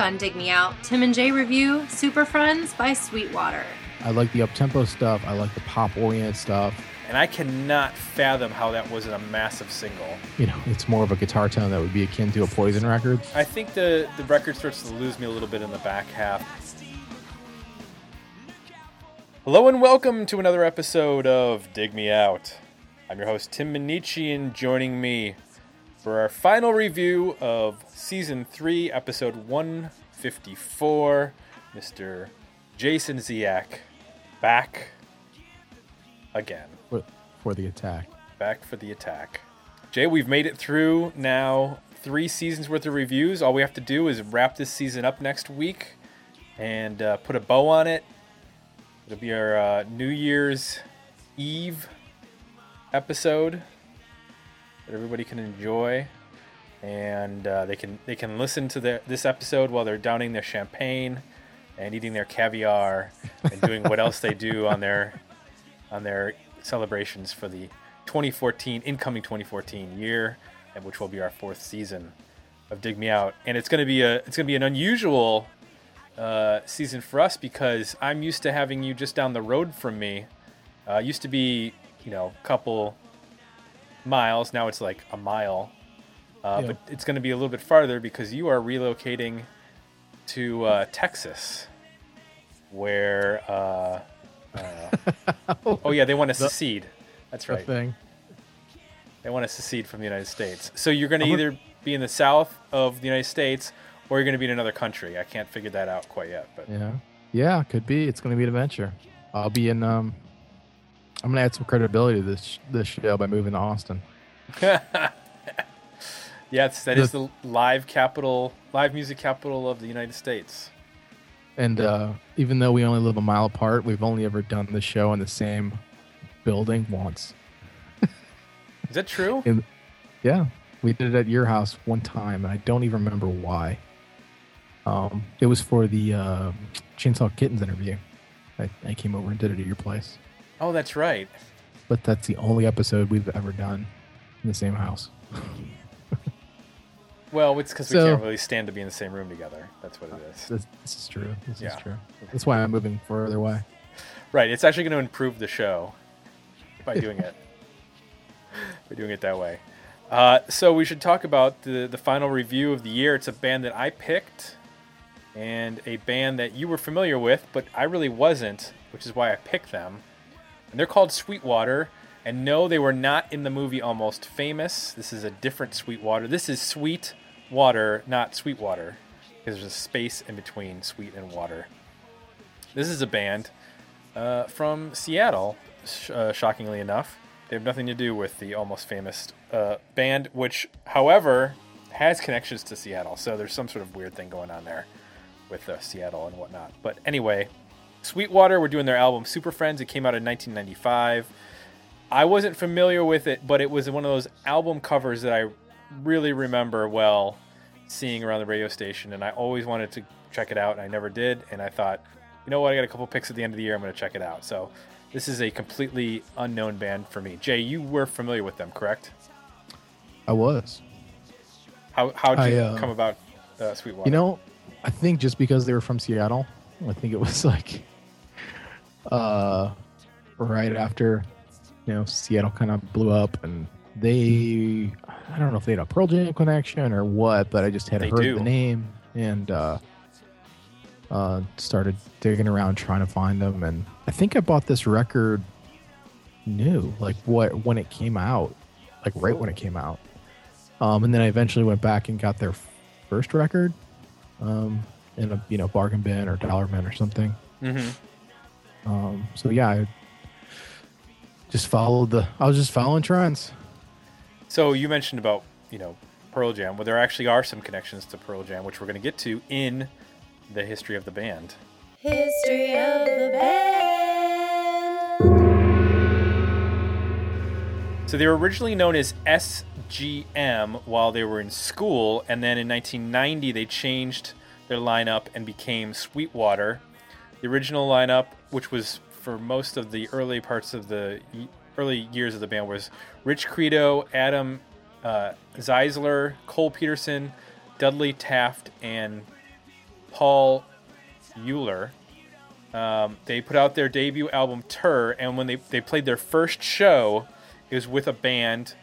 on Dig Me Out, Tim and Jay review Super Friends by Sweetwater. I like the up-tempo stuff. I like the pop-oriented stuff. And I cannot fathom how that wasn't a massive single. You know, it's more of a guitar tone that would be akin to a Poison record. I think the, the record starts to lose me a little bit in the back half. Hello and welcome to another episode of Dig Me Out. I'm your host Tim Minneci, and joining me for our final review of season three, episode 154, Mr. Jason Ziak, back again. For, for the attack. Back for the attack. Jay, we've made it through now three seasons worth of reviews. All we have to do is wrap this season up next week and uh, put a bow on it. It'll be our uh, New Year's Eve episode that everybody can enjoy, and uh, they can they can listen to the, this episode while they're downing their champagne and eating their caviar and doing what else they do on their on their celebrations for the 2014 incoming 2014 year, and which will be our fourth season of Dig Me Out. And it's going to be a it's to be an unusual uh, season for us because I'm used to having you just down the road from me. Uh, used to be you know a couple miles. Now it's like a mile. Uh, Yeah. But it's going to be a little bit farther because you are relocating to uh, Texas, where. Uh, uh, oh yeah, they want to secede. That's The right. thing. They want to secede from the United States. So you're going to either be in the south of the United States or you're going to be in another country. I can't figure that out quite yet. But Yeah. Yeah, could be. It's going to be an adventure. I'll be in. Um, I'm going to add some credibility to this this show by moving to Austin. yes, that is the live capital, live music capital of the United States. And uh, even though we only live a mile apart, we've only ever done the show in the same building once. Is that true? Yeah, we did it at your house one time, and I don't even remember why. Um, it was for the uh, Chainsaw Kittens interview. I, I came over and did it at your place, Oh, that's right. but that's the only episode we've ever done in the same house. Well, it's because we can't really stand to be in the same room together. That's what it is. This, this is true. This Yeah. is true. That's why I'm moving further away. Right. It's actually going to improve the show by doing it. by doing it that way. Uh, so we should talk about the the final review of the year. It's a band that I picked, and a band that you were familiar with, but I really wasn't, which is why I picked them. And they're called Sweetwater. And no, they were not in the movie Almost Famous. This is a different Sweetwater. This is Sweet Water, not Sweetwater, because there's a space in between sweet and water. This is a band uh, from Seattle, sh- uh, shockingly enough. They have nothing to do with the almost famous uh, band, which, however, has connections to Seattle. So there's some sort of weird thing going on there with uh, Seattle and whatnot. But anyway, Sweetwater were doing their album Super Friends. It came out in 1995. I wasn't familiar with it, but it was one of those album covers that I really remember well seeing around the radio station, and I always wanted to check it out, and I never did. And I thought, you know what, I got a couple picks at the end of the year, I'm going to check it out. So this is a completely unknown band for me. Jay, you were familiar with them, correct? I was. How how did you I, uh, come about uh, Sweetwater? You know, I think just because they were from Seattle, I think it was like uh right after you know Seattle kind of blew up and they I don't know if they had a Pearl Jam connection or what, but I just had They heard do. the name and uh uh started digging around trying to find them and I think I bought this record new like what when it came out like right when it came out um and then I eventually went back and got their first record um, in a you know bargain bin or dollar bin or something. Mhm. Um, so yeah, I just followed the. I was just following trends. So you mentioned about you know Pearl Jam. Well, there actually are some connections to Pearl Jam, which we're going to get to in the history of the band. History of the band. So they were originally known as SGM while they were in school, and then in 1990 they changed their lineup and became Sweetwater. The original lineup, which was for most of the early parts of the early years of the band, was Rich Credo, Adam uh, Czeisler, Cole Peterson, Dudley Taft, and Paul Euler. Um, they put out their debut album Tur, and when they, they played their first show, it was with a band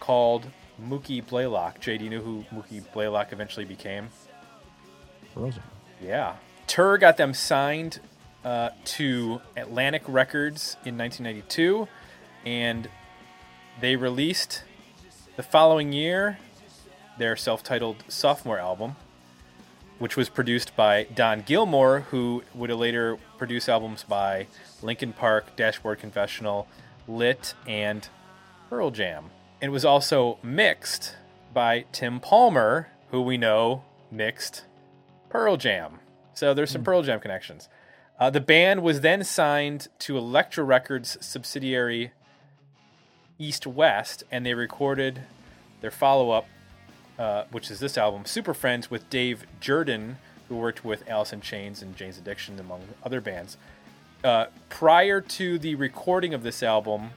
called Mookie Blaylock. Jay, do you know who Mookie Blaylock eventually became? Frozen. Yeah. Tur got them signed uh, to Atlantic Records in 1992, and they released the following year their self titled sophomore album, which was produced by Don Gilmore, who would later produce albums by Linkin Park, Dashboard Confessional, Lit, and Pearl Jam. It was also mixed by Tim Palmer, who we know mixed Pearl Jam. So there's some Pearl Jam connections. Uh, the band was then signed to Elektra Records subsidiary East West, and they recorded their follow up, uh, which is this album, Super Friends, with Dave Jerden, who worked with Alice in Chains and Jane's Addiction, among other bands. Uh, prior to the recording of this album,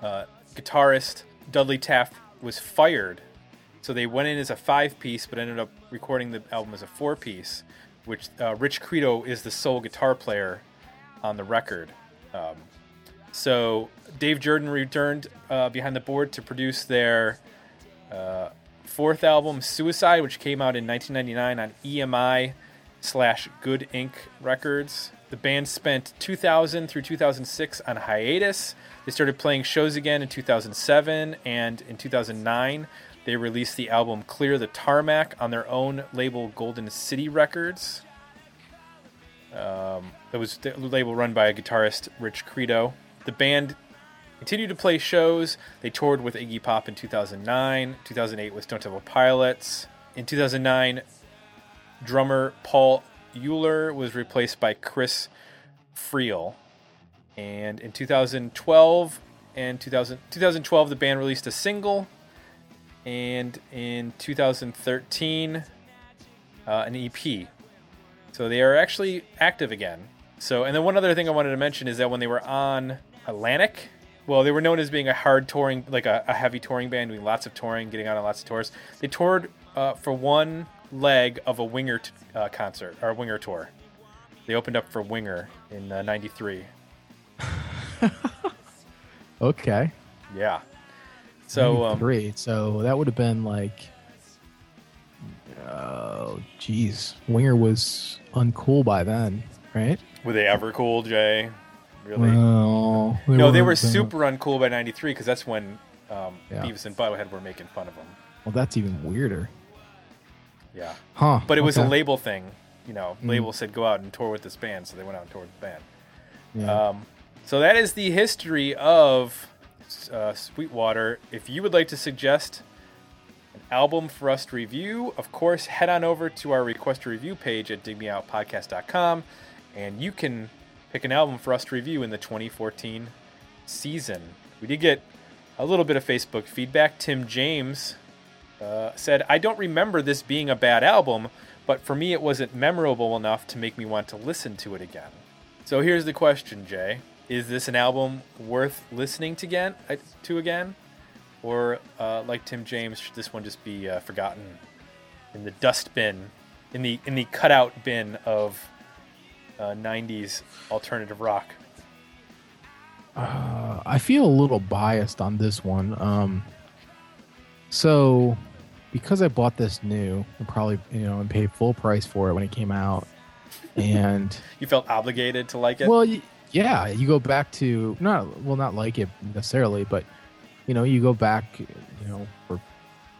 uh, guitarist Dudley Taft was fired. So they went in as a five piece, but ended up recording the album as a four piece, which uh, Rich Credo is the sole guitar player on the record. Um, so Dave Jerden returned uh, behind the board to produce their uh, fourth album, Suicide, which came out in 1999 on EMI slash Good Inc. Records. The band spent 2000 through 2006 on hiatus. They started playing shows again in 2007, and in 2009, they released the album Clear the Tarmac on their own label, Golden City Records. Um, it was the label run by guitarist, Rich Credo. The band continued to play shows. They toured with Iggy Pop in 2009, 2008 with Stone Temple Pilots. In 2009, drummer Paul Euler was replaced by Chris Friel. And in 2012 and 2000, 2012, the band released a single. And in 2013, uh, an EP. So they are actually active again. So, and then one other thing I wanted to mention is that when they were on Atlantic, well, they were known as being a hard touring, like a, a heavy touring band, doing lots of touring, getting out on lots of tours. They toured uh, for one leg of a Winger t- uh, concert or a Winger tour. They opened up for Winger in '93. Okay. Yeah. So um, three. So that would have been like, oh, geez, Winger was uncool by then, right? were they ever cool, Jay? Really? Well, no, they were weren't, uh, super uncool by '93 because that's when um, Yeah. Beavis and Butthead were making fun of them. Well, that's even weirder, Yeah. huh? But it was a label thing. You know, Mhm. label said go out and tour with this band, so they went out and toured with the band. Yeah. Um, so that is the history of uh, Sweetwater. If you would like to suggest an album for us to review, of course, head on over to our request review page at digmeoutpodcast.com, and you can pick an album for us to review in the 2014 season. We did get a little bit of Facebook feedback. Tim James uh, said, I don't remember this being a bad album, but for me it wasn't memorable enough to make me want to listen to it again. So here's the question, Jay. Is this an album worth listening to again? uh, To again? Or, uh, like Tim James, should this one just be uh, forgotten in the dustbin, in the in the cutout bin of uh, '90s alternative rock? Uh, I feel a little biased on this one. Um, so because I bought this new and probably you know and paid full price for it when it came out, and You felt obligated to like it. well, yeah, you go back to not well, not like it necessarily, but you know, you go back, you know, for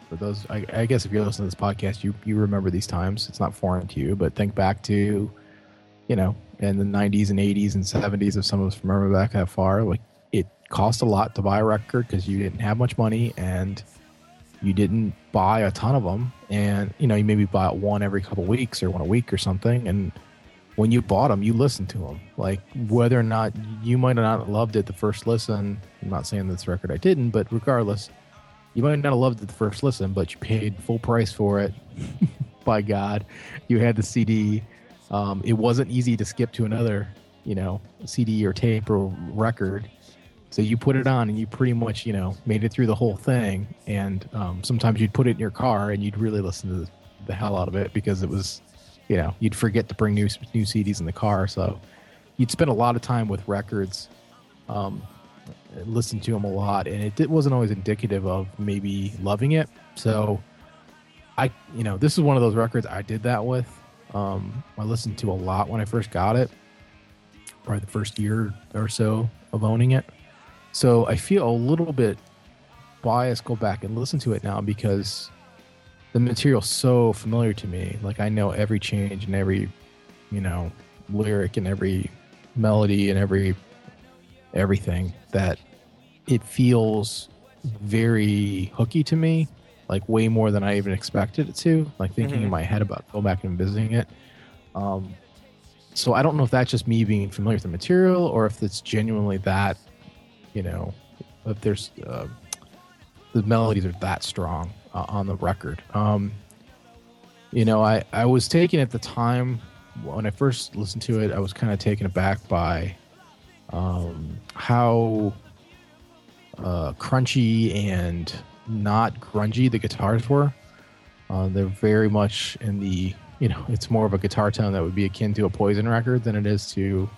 for those. I, I guess if you're listening to this podcast, you you remember these times. It's not foreign to you, but think back to, you know, in the 90s and 80s and 70s. If some of us remember back that far, like it cost a lot to buy a record because you didn't have much money and you didn't buy a ton of them, and you know, you maybe bought one every couple weeks or one a week or something, and when you bought them, you listened to them. Like whether or not you might have not loved it the first listen. I'm not saying this record I didn't, but regardless, you might not have loved it the first listen, but you paid full price for it. By God, you had the CD. Um, it wasn't easy to skip to another, you know, CD or tape or record. So you put it on and you pretty much, you know, made it through the whole thing. And um, sometimes you'd put it in your car and you'd really listen to the, the hell out of it because it was you know, you'd forget to bring new new CDs in the car, so you'd spend a lot of time with records, um, listen to them a lot, and it, it wasn't always indicative of maybe loving it. So, I, you know, this is one of those records I did that with. Um, I listened to a lot when I first got it, probably the first year or so of owning it. So I feel a little bit biased go back and listen to it now because the material's so familiar to me. Like I know every change and every, you know, lyric and every melody and every everything that it feels very hooky to me like way more than i even expected it to like thinking Mhm. in my head about going back and visiting it um so i don't know if that's just me being familiar with the material or if it's genuinely that you know if there's uh, the melodies are that strong uh, on the record. Um you know i i was taken at the time when i first listened to it i was kind of taken aback by um how uh crunchy and not grungy the guitars were. Uh, they're very much in the you know it's more of a guitar tone that would be akin to a poison record than it is to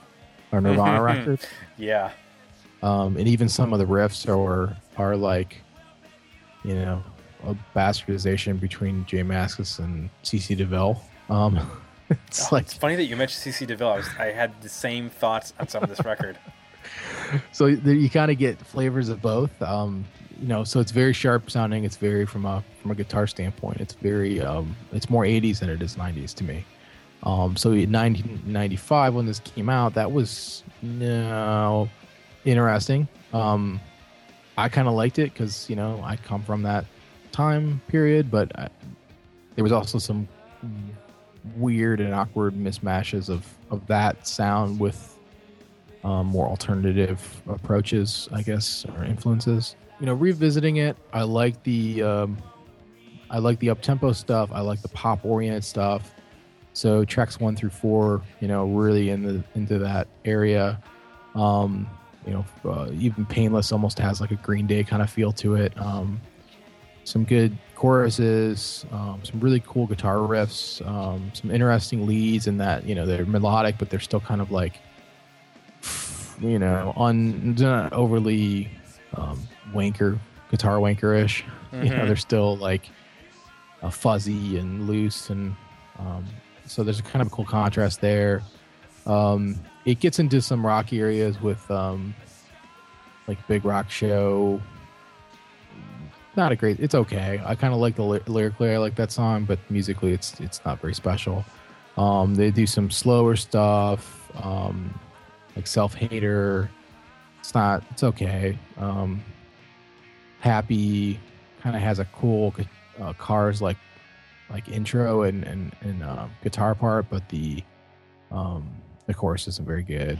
a nirvana record. Yeah. um, and even some of the riffs are are like, you know, a bastardization between J Mascis and CC DeVille. Um, it's Oh, like it's funny that you mentioned CC DeVille. I, was, I had the same thoughts on some of this record. so you kind of get flavors of both. Um, you know, so it's very sharp sounding. It's very from a from a guitar standpoint. It's very um, it's more 80s than it is 90s to me. Um, so in 1995 when this came out, that was no interesting. Um, I kind of liked it because you know I come from that time period, but I, there was also some weird and awkward mismatches of of that sound with um, more alternative approaches, I guess, or influences. You know, revisiting it, I like the um, I like the up tempo stuff. I like the pop oriented stuff. So tracks one through four, you know, really in the into that area. Um, you know, uh, even Painless almost has like a Green Day kind of feel to it. Um, some good choruses, um, some really cool guitar riffs, um, some interesting leads in that you know they're melodic, but they're still kind of like you know, un not overly um, wanker guitar wankerish. You know, Mhm. they're still like uh, fuzzy and loose, and um, so there's a kind of a cool contrast there. Um, it gets into some rock areas with um, like Big Rock Show. Not a great. It's okay. I kind of like the ly- lyrically. I like that song, but musically, it's it's not very special. Um, they do some slower stuff, um, like Self Hater. It's not. It's okay. Um, Happy kind of has a cool uh, cars like like intro and and, and uh, guitar part, but the um, the chorus isn't very good.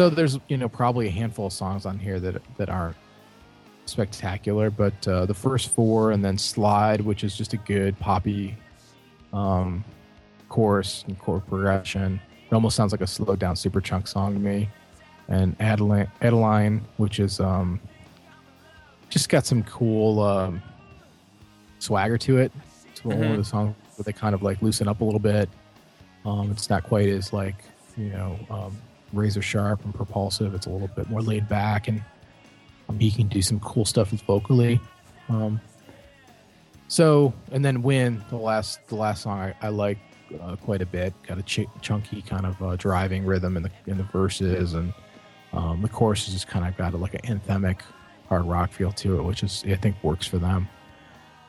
So there's you know probably a handful of songs on here that that aren't spectacular, but uh, the first four and then Slide, which is just a good poppy um, chorus and chord progression. It almost sounds like a slowed down Superchunk song to me. And Adeline, Adeline which is um, just got some cool um, swagger to it. It's one Mhm. of the songs where they kind of like loosen up a little bit. Um, it's not quite as like you know um, razor sharp and propulsive. It's a little bit more laid back, and he can do some cool stuff vocally. Um, so, and then "Win," the last the last song I, I like uh, quite a bit. Got a ch- chunky kind of uh, driving rhythm in the in the verses, and um, the chorus is just kind of got a, like an anthemic hard rock feel to it, which is I think works for them.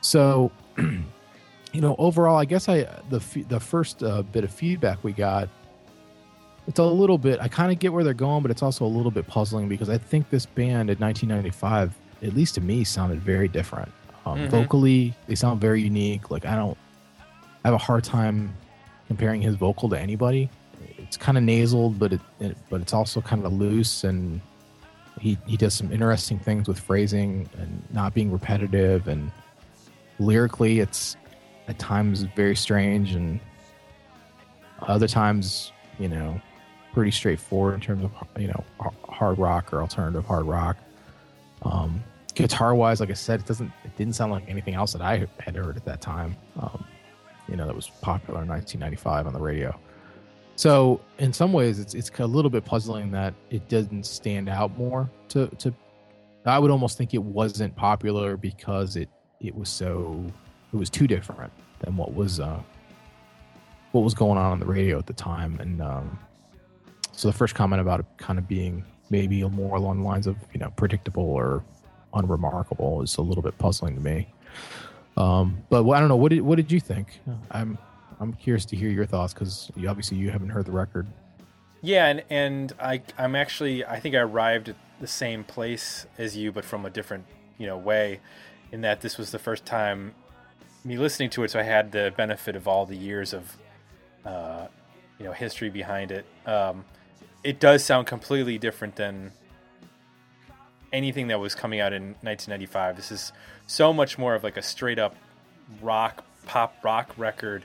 So, you know, overall, I guess I the the first uh, bit of feedback we got, it's a little bit. I kind of get where they're going, but it's also a little bit puzzling because I think this band in 1995, at least to me, sounded very different. Um, Mhm. Vocally, they sound very unique. Like I don't, I have a hard time comparing his vocal to anybody. It's kind of nasal, but it, it but it's also kind of loose and he he does some interesting things with phrasing and not being repetitive and lyrically it's at times very strange and other times you know pretty straightforward in terms of you know hard rock or alternative hard rock um guitar wise like i said it doesn't it didn't sound like anything else that i had heard at that time um you know that was popular in 1995 on the radio so in some ways, it's it's a little bit puzzling that it doesn't stand out more. To to, I would almost think it wasn't popular because it it was so it was too different than what was uh what was going on on the radio at the time. And um, so the first comment about it kind of being maybe more along the lines of you know predictable or unremarkable is a little bit puzzling to me. Um, but I don't know. What did what did you think? I'm I'm curious to hear your thoughts because you, obviously you haven't heard the record. Yeah, and and I I'm actually I think I arrived at the same place as you, but from a different you know way, in that this was the first time me listening to it, so I had the benefit of all the years of uh, you know history behind it. Um, it does sound completely different than anything that was coming out in 1995. This is so much more of like a straight up rock pop rock record.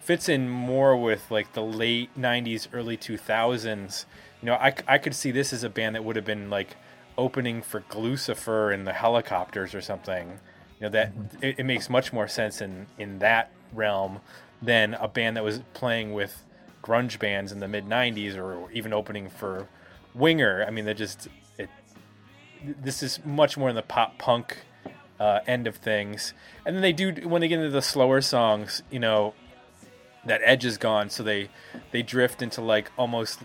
Fits in more with like the late 90s early 2000s you know I, I could see this as a band that would have been like opening for Gluecifer and the Hellacopters or something. You know that mm-hmm. it, it makes much more sense in in that realm than a band that was playing with grunge bands in the mid 90s or even opening for winger. I mean they're just it this is much more in the pop punk uh, end of things. And then they do when they get into the slower songs you know that edge is gone so they they drift into like almost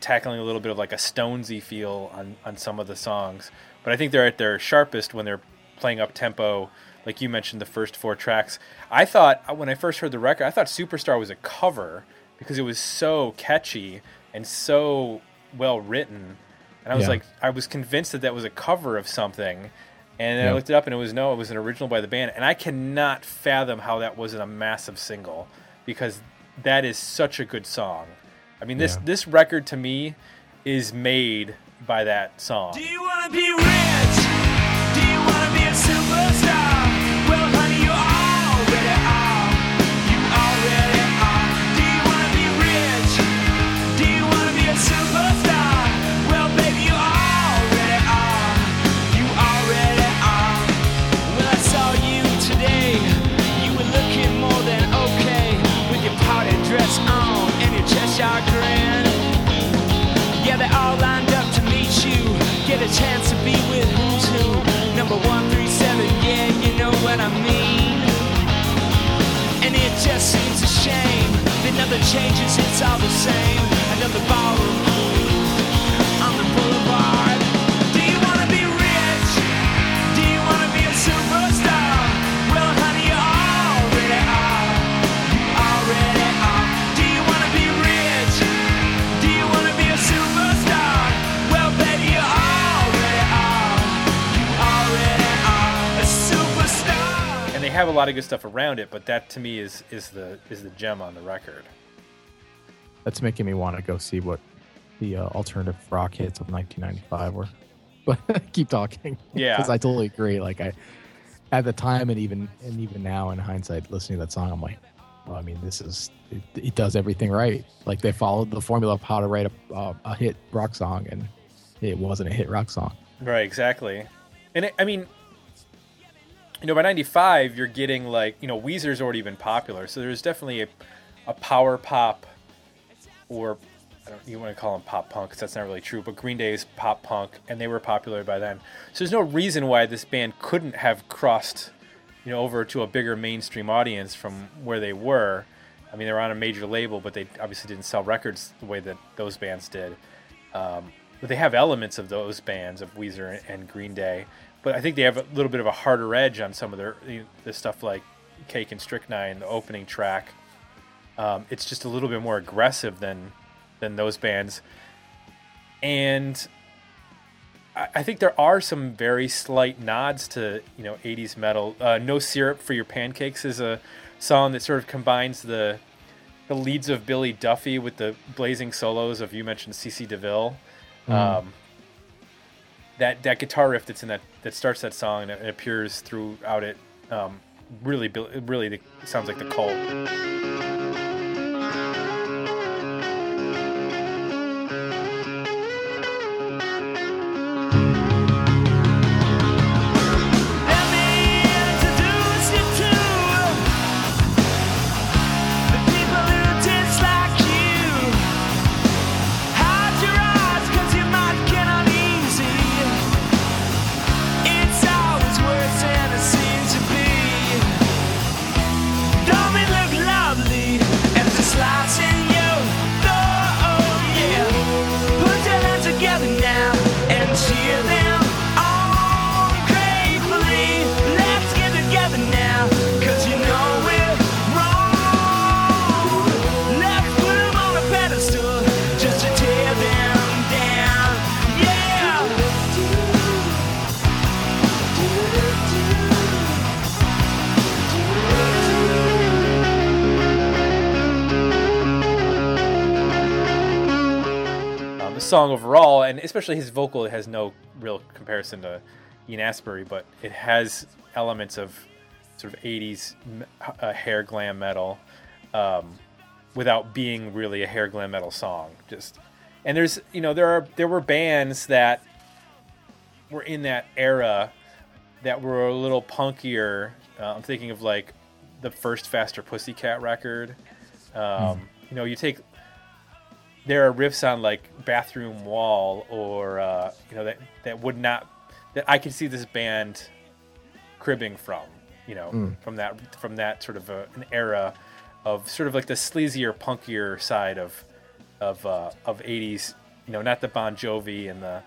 tackling a little bit of like a stonesy feel on on some of the songs. But i think they're at their sharpest when they're playing up tempo like you mentioned the first four tracks. I thought when i first heard the record i thought superstar was a cover because it was so catchy and so well written and i was Yeah. like i was convinced that that was a cover of something and then I looked it up and it was no, it was an original by the band. And I cannot fathom how that wasn't a massive single because that is such a good song. I mean this Yeah. this record to me is made by that song. They have a lot of good stuff around it, but that to me is is the is the gem on the record. That's making me want to go see what the uh, alternative rock hits of 1995 were. But keep talking. Yeah. because I totally agree. Like I, at the time, and even and even now in hindsight, listening to that song, I'm like, well, I mean, this is it, it does everything right. Like they followed the formula of how to write a uh, a hit rock song, and it wasn't a hit rock song. Right, exactly. And it, I mean, you know, by '95, you're getting like, you know, Weezer's already been popular, so there's definitely a, a power pop, or I don't, you want to call them pop punk, 'cause that's not really true. But Green Day is pop punk, and they were popular by then. So there's no reason why this band couldn't have crossed, you know, over to a bigger mainstream audience from where they were. I mean, they were on a major label, but they obviously didn't sell records the way that those bands did. Um, but they have elements of those bands of Weezer and Green Day, but I think they have a little bit of a harder edge on some of their the stuff like Cake and Strychnine, the opening track. Um, it's just a little bit more aggressive than than those bands, and I, I think there are some very slight nods to you know 80s metal. Uh, no syrup for your pancakes is a song that sort of combines the the leads of Billy Duffy with the blazing solos of you mentioned CC DeVille. Um, that that guitar riff that's in that that starts that song and it appears throughout it um, really really sounds like the cult. Song overall, and especially his vocal, it has no real comparison to Ian Astbury, but it has elements of sort of 80s uh, hair glam metal um, without being really a hair glam metal song. Just and there's you know there are there were bands that were in that era that were a little punkier. Uh, I'm thinking of like the first Faster Pussycat record. Um, You know, you take there are riffs on like bathroom wall or uh, you know that that would not that I could see this band cribbing from you know from that from that sort of a, an era of sort of like the sleazier punkier side of of uh, of 80s you know not the Bon Jovi and the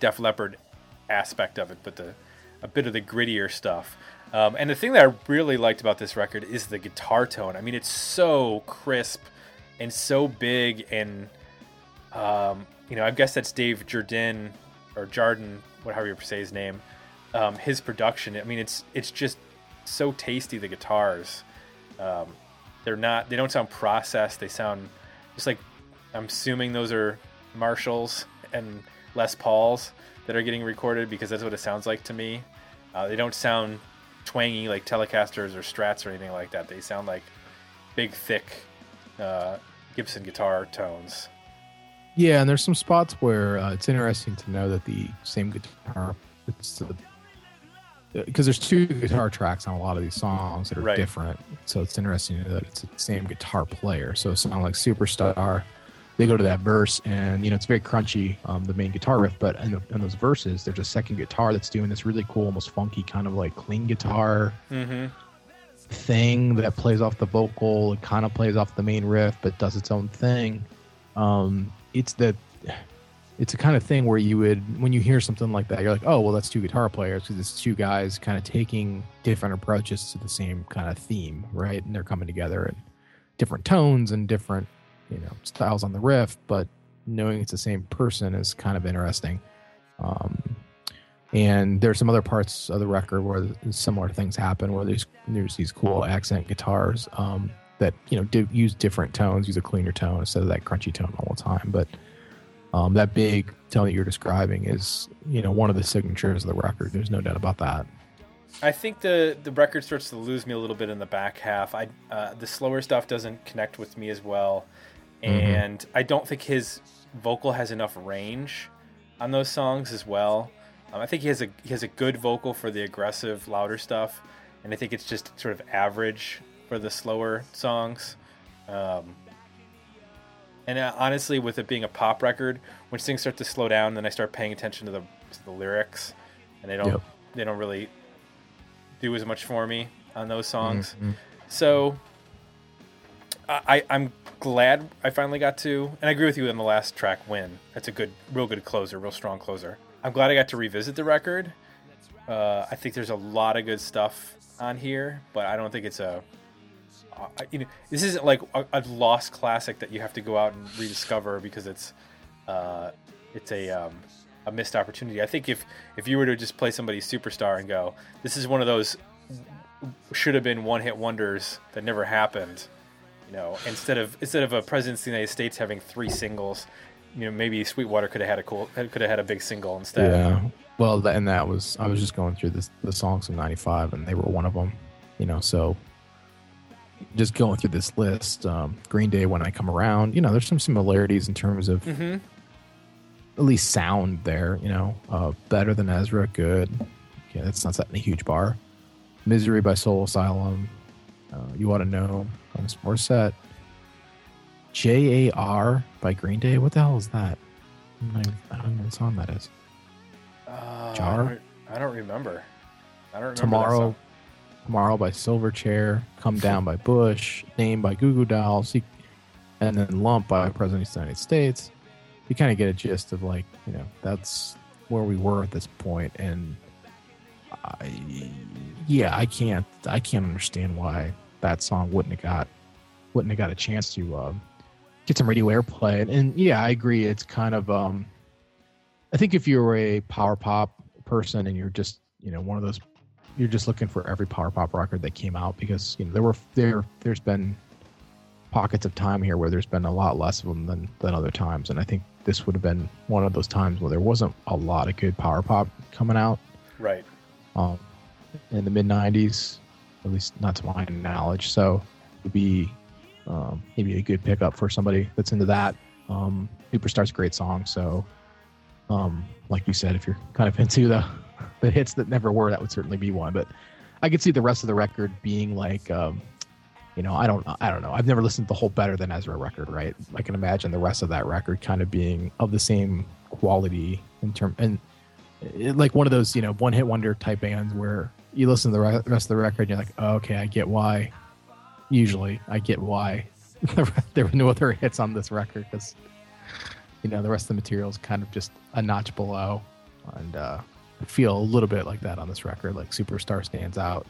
Def Leppard aspect of it but the a bit of the grittier stuff. Um, and the thing that I really liked about this record is the guitar tone. I mean it's so crisp and so big and um, you know I guess that's Dave Jardin or Jardin whatever you say his name um, his production. I mean it's it's just so tasty the guitars. Um, they're not they don't sound processed. They sound just like I'm assuming those are Marshalls and Les Pauls that are getting recorded because that's what it sounds like to me. Uh, they don't sound twangy like Telecasters or Strats or anything like that. They sound like big thick uh, Gibson guitar tones. Yeah, and there's some spots where uh, it's interesting to know that the same guitar, it's because there's two guitar tracks on a lot of these songs that are Right. different. So it's interesting to know that it's the same guitar player. So a song like Superstar, they go to that verse, and you know it's very crunchy, um, the main guitar riff. But in, the, in those verses, there's a second guitar that's doing this really cool, almost funky kind of like clean guitar Mm-hmm. Thing that plays off the vocal. It kind of plays off the main riff, but does its own thing. Um, it's the it's a kind of thing where you would when you hear something like that, you're like, oh well, that's two guitar players because it's two guys kind of taking different approaches to the same kind of theme, right? And they're coming together in different tones and different you know styles on the riff, but knowing it's the same person is kind of interesting. Um, and there's some other parts of the record where similar things happen where there's there's these cool accent guitars um, that you know do use different tones use a cleaner tone instead of that crunchy tone all the time. But um, that big tone that you're describing is you know one of the signatures of the record. There's no doubt about that. I think the the record starts to lose me a little bit in the back half. I uh, the slower stuff doesn't connect with me as well, and I don't think his vocal has enough range on those songs as well. Um, I think he has a he has a good vocal for the aggressive, louder stuff, and I think it's just sort of average for the slower songs. Um, and uh, honestly, with it being a pop record, when things start to slow down, then I start paying attention to the to the lyrics, and they don't Yep. they don't really do as much for me on those songs. So I, I'm glad I finally got to, and I agree with you on the last track, Win. That's a good, real good closer, real strong closer. I'm glad I got to revisit the record. Uh, I think there's a lot of good stuff on here, but I don't think it's a. Uh, you know, this isn't like a, a lost classic that you have to go out and rediscover because it's, uh, it's a um, a missed opportunity. I think if if you were to just play somebody's superstar and go, this is one of those should have been one hit wonders that never happened. You know, instead of instead of a president of the United States having three singles, you know, maybe Sweetwater could have had a cool could have had a big single instead. Yeah. Well, and that was I was just going through this the songs of '95, and they were one of them. You know, so just going through this list, um, Green Day, when I come around, you know, there's some similarities in terms of Mm-hmm. at least sound there. You know, uh, better than Ezra, good. Yeah, that's not setting a huge bar. Misery by Soul Asylum. Uh, you ought to know. on this Alanis Morissette. J A R by Green Day. What the hell is that? I don't even- I don't know what song that is. Uh, Jar? I don't, I don't remember. I don't remember Tomorrow. Tomorrow by Silverchair, Come Down by Bush, Name by Goo Goo Dolls, and then Lump by President of the United States. You kind of get a gist of like, you know, that's where we were at this point, and I, yeah, I can't, I can't understand why that song wouldn't have got, wouldn't have got a chance to um, get some radio airplay. And, and yeah, I agree. It's kind of, um, I think if you're a power pop person and you're just, you know, one of those you're just looking for every power pop record that came out because you know there were there there's been pockets of time here where there's been a lot less of them than than other times and i think this would have been one of those times where there wasn't a lot of good power pop coming out Right. um, in the mid 90s at least not to my knowledge so would be um, maybe a good pickup for somebody that's into that. Um, superstar's a great song so um, like you said if you're kind of into the the hits that never were that would certainly be one. But i could see the rest of the record being like um, you know i don't i don't know. I've never listened to the whole better than ezra record right? I can imagine the rest of that record kind of being of the same quality in term and it, like one of those you know one hit wonder type bands where you listen to the re- rest of the record and you're like oh, okay i get why usually i get why there were no other hits on this record because you know the rest of the material is kind of just a notch below. And uh feel a little bit like that on this record like superstar stands out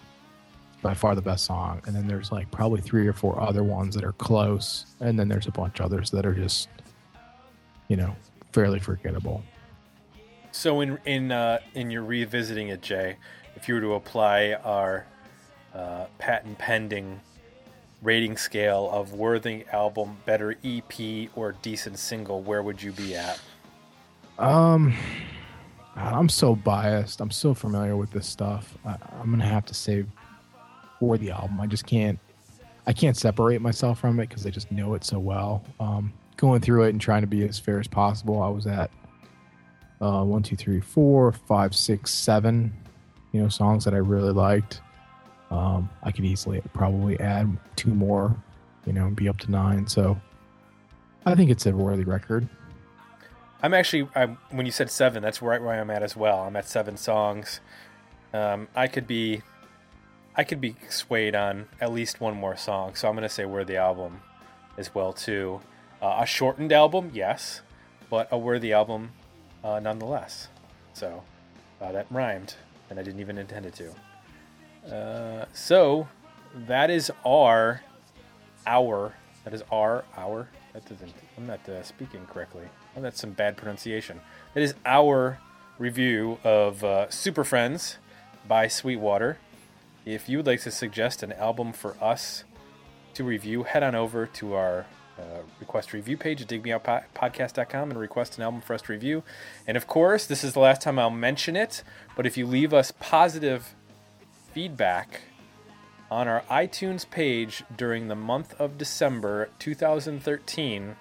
by far the best song. And then there's like probably three or four other ones that are close. And then there's a bunch others that are just you know fairly forgettable. So in in uh, in your revisiting it, Jay, if you were to apply our uh, patent pending rating scale of worthy album, better EP, or decent single, where would you be at? Um, I'm so biased. I'm so familiar with this stuff. I, I'm gonna have to say for the album. I just can't. I can't separate myself from it because I just know it so well. Um, going through it and trying to be as fair as possible. I was at uh, one, two, three, four, five, six, seven. You know, songs that I really liked. Um, I could easily probably add two more. You know, and be up to nine. So I think it's a worthy record. I'm actually, I'm, when you said seven, that's right where I'm at as well. I'm at seven songs. Um, I could be, I could be swayed on at least one more song, so I'm gonna say worthy album as well too. Uh, a shortened album, yes, but a worthy album uh, nonetheless. So uh, that rhymed, and I didn't even intend it to. Uh, so that is our our that is our our that doesn't i'm not uh, speaking correctly. Oh, that's some bad pronunciation. That is our review of uh, super friends by sweetwater. If you would like to suggest an album for us to review head on over to our uh, request review page at digmeoutpodcast.com and request an album for us to review. And of course this is the last time i'll mention it but if you leave us positive feedback on our iTunes page during the month of December 2013.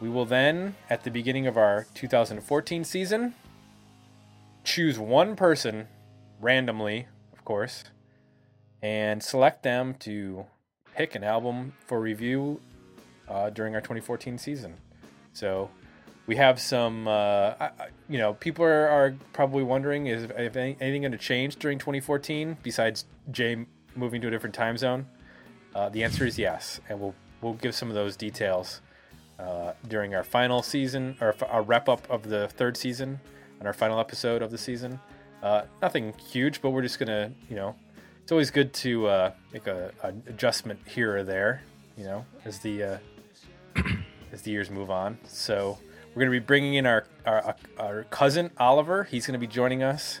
We will then, at the beginning of our 2014 season, choose one person randomly, of course, and select them to pick an album for review uh, during our 2014 season. So we have some, uh, you know, people are, are probably wondering is if any- anything going to change during 2014 besides Jay moving to a different time zone. Uh, the answer is yes, and we'll we'll give some of those details uh, during our final season or our wrap up of the third season and our final episode of the season. Uh, nothing huge, but we're just gonna, you know, it's always good to uh, make a, an adjustment here or there, you know, as the uh, as the years move on. So we're gonna be bringing in our our, our cousin Oliver. He's gonna be joining us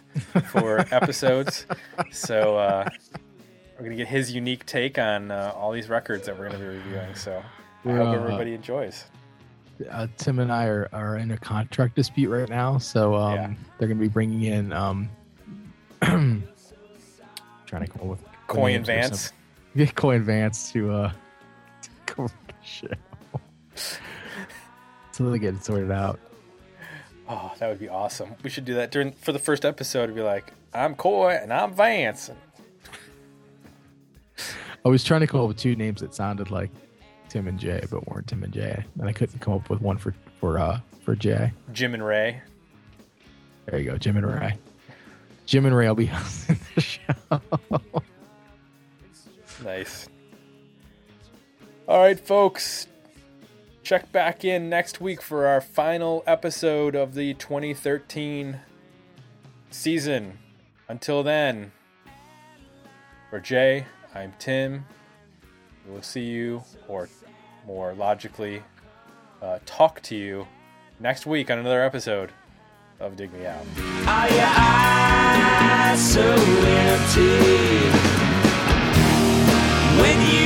for episodes. So uh, we're gonna get his unique take on uh, all these records that we're gonna be reviewing. So I hope Yeah. everybody enjoys. uh, Tim and I are, are in a contract dispute right now, so um, Yeah. they're going to be bringing in um, trying to come up with Coy names or Advance. something. Yeah, Coy and Vance to uh, to cover the show. So they get it sorted out. Oh, that would be awesome. We should do that during for the first episode. Be like, I'm Coy and I'm Vance. I was trying to come up with two names that sounded like Tim and Jay, but weren't Tim and Jay, and I couldn't come up with one for for uh for Jay. Jim and Ray. There you go, Jim and Ray. Jim and Ray will be hosting the show. Nice. All right, folks. Check back in next week for our final episode of the 2013 season. Until then, for Jay, I'm Tim. We will see you, or more logically, uh, talk to you next week on another episode of Dig Me Out. Are your eyes so empty? When you